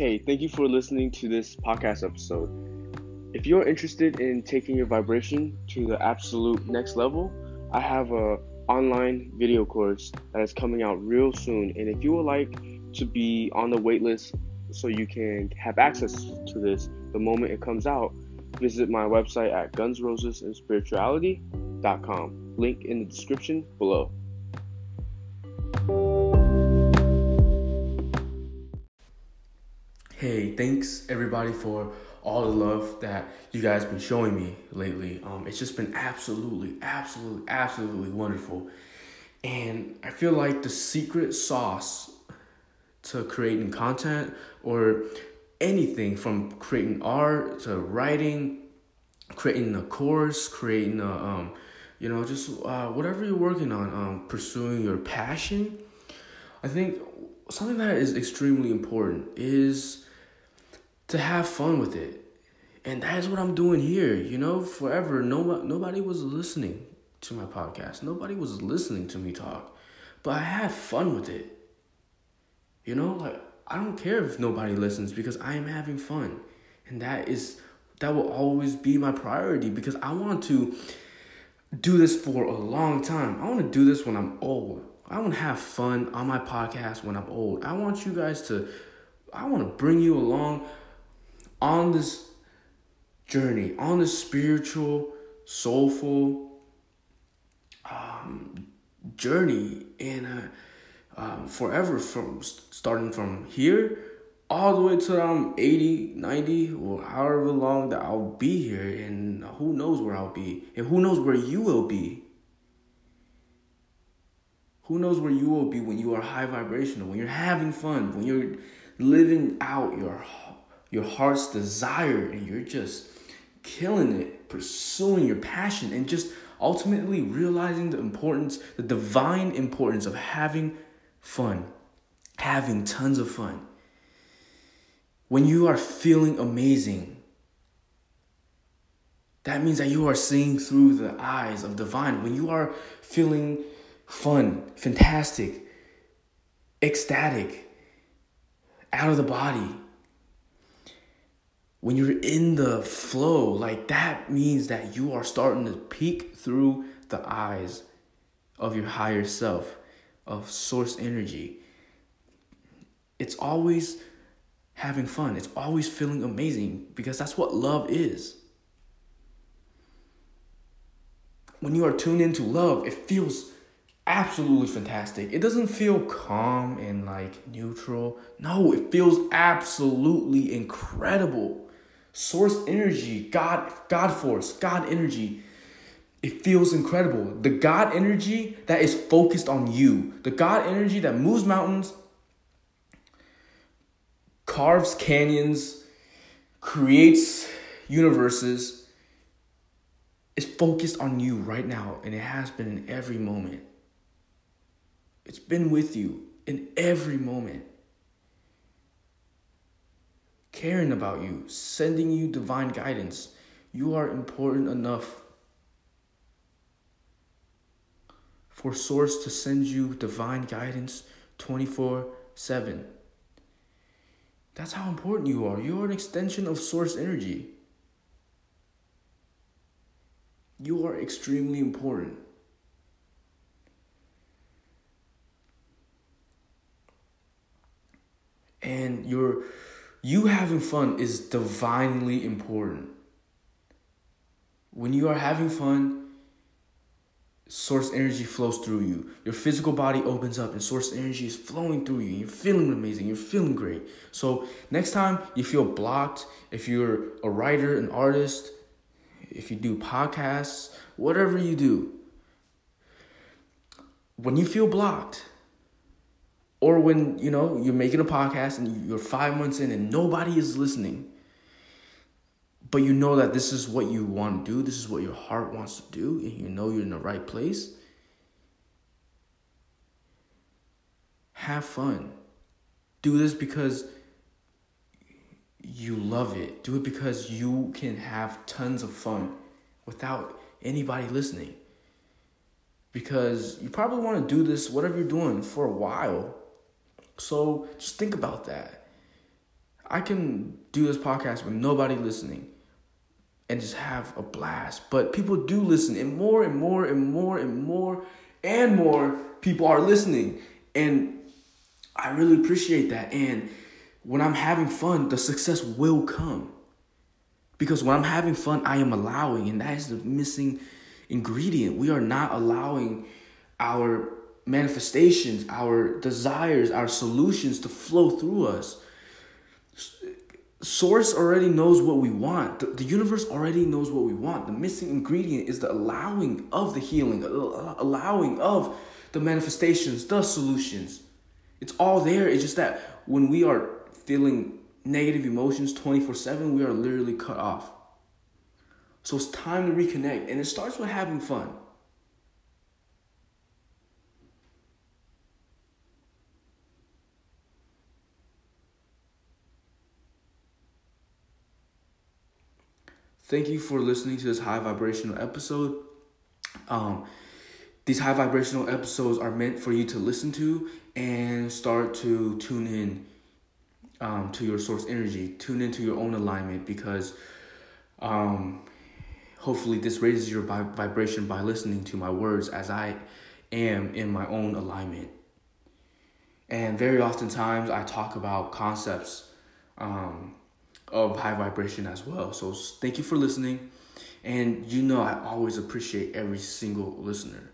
Hey, thank you for listening to this podcast episode. If you're interested in taking your vibration to the absolute next level, I have a online video course that is coming out real soon. And if you would like to be on the waitlist so you can have access to this the moment it comes out, visit my website at gunsrosesandspirituality.com. Link in the description below. Hey, thanks everybody for all the love that you guys been showing me lately. Um, it's just been absolutely, absolutely, absolutely wonderful. And I feel like the secret sauce to creating content or anything from creating art to writing, creating a course, creating a, um, you know, just uh, whatever you're working on, um, pursuing your passion. I think something that is extremely important is to have fun with it. And that is what I'm doing here. You know, forever, nobody, nobody was listening to my podcast. Nobody was listening to me talk. But I had fun with it. You know, like I don't care if nobody listens because I am having fun. And that is that will always be my priority because I want to do this for a long time. I want to do this when I'm old. I want to have fun on my podcast when I'm old. I want you guys to I want to bring you along on this journey, on this spiritual, soulful um, journey in a, um, forever from starting from here all the way to I'm 80, 90, or however long that I'll be here, and who knows where I'll be, and who knows where you will be. Who knows where you will be when you are high vibrational, when you're having fun, when you're living out your your heart's desire and you're just killing it, pursuing your passion, and just ultimately realizing the importance, the divine importance of having fun, having tons of fun. When you are feeling amazing, that means that you are seeing through the eyes of divine. When you are feeling fun, fantastic, ecstatic, out of the body, when you're in the flow, like that means that you are starting to peek through the eyes of your higher self, of source energy. It's always having fun, it's always feeling amazing because that's what love is. When you are tuned into love, it feels absolutely fantastic. It doesn't feel calm and like neutral. No, it feels absolutely incredible source energy, God, God force, God energy. It feels incredible. The God energy that is focused on you, the God energy that moves mountains, carves canyons, creates universes, is focused on you right now, and it has been in every moment. It's been with you in every moment caring about you, sending you divine guidance. You are important enough for Source to send you divine guidance 24 7. That's how important you are. You are an extension of Source energy. You are extremely important. And you're you having fun is divinely important. When you are having fun, source energy flows through you. Your physical body opens up and source energy is flowing through you. You're feeling amazing. You're feeling great. So, next time you feel blocked, if you're a writer, an artist, if you do podcasts, whatever you do, when you feel blocked, or when you know you're making a podcast and you're five months in and nobody is listening but you know that this is what you want to do this is what your heart wants to do and you know you're in the right place have fun. Do this because you love it. Do it because you can have tons of fun without anybody listening. Because you probably want to do this whatever you're doing for a while so just think about that. I can do this podcast with nobody listening and just have a blast. But people do listen, and more and more and more and more and more people are listening. And I really appreciate that. And when I'm having fun, the success will come. Because when I'm having fun, I am allowing, and that is the missing ingredient. We are not allowing our manifestations, our desires, our solutions to flow through us. Source already knows what we want. The, the, universe already knows what we want. The missing ingredient is the allowing of the healing, allowing of the manifestations, the solutions. It's all there. It's just that when we are feeling negative emotions 24 7, we are literally cut off. So it's time to reconnect. And it starts with having fun. Thank you for listening to this high vibrational episode. Um, these high vibrational episodes are meant for you to listen to and start to tune in um, to your source energy, tune into your own alignment because um, hopefully this raises your vibration by listening to my words as I am in my own alignment. And very oftentimes I talk about concepts um, of high vibration as well. So thank you for listening. And you know, I always appreciate every single listener.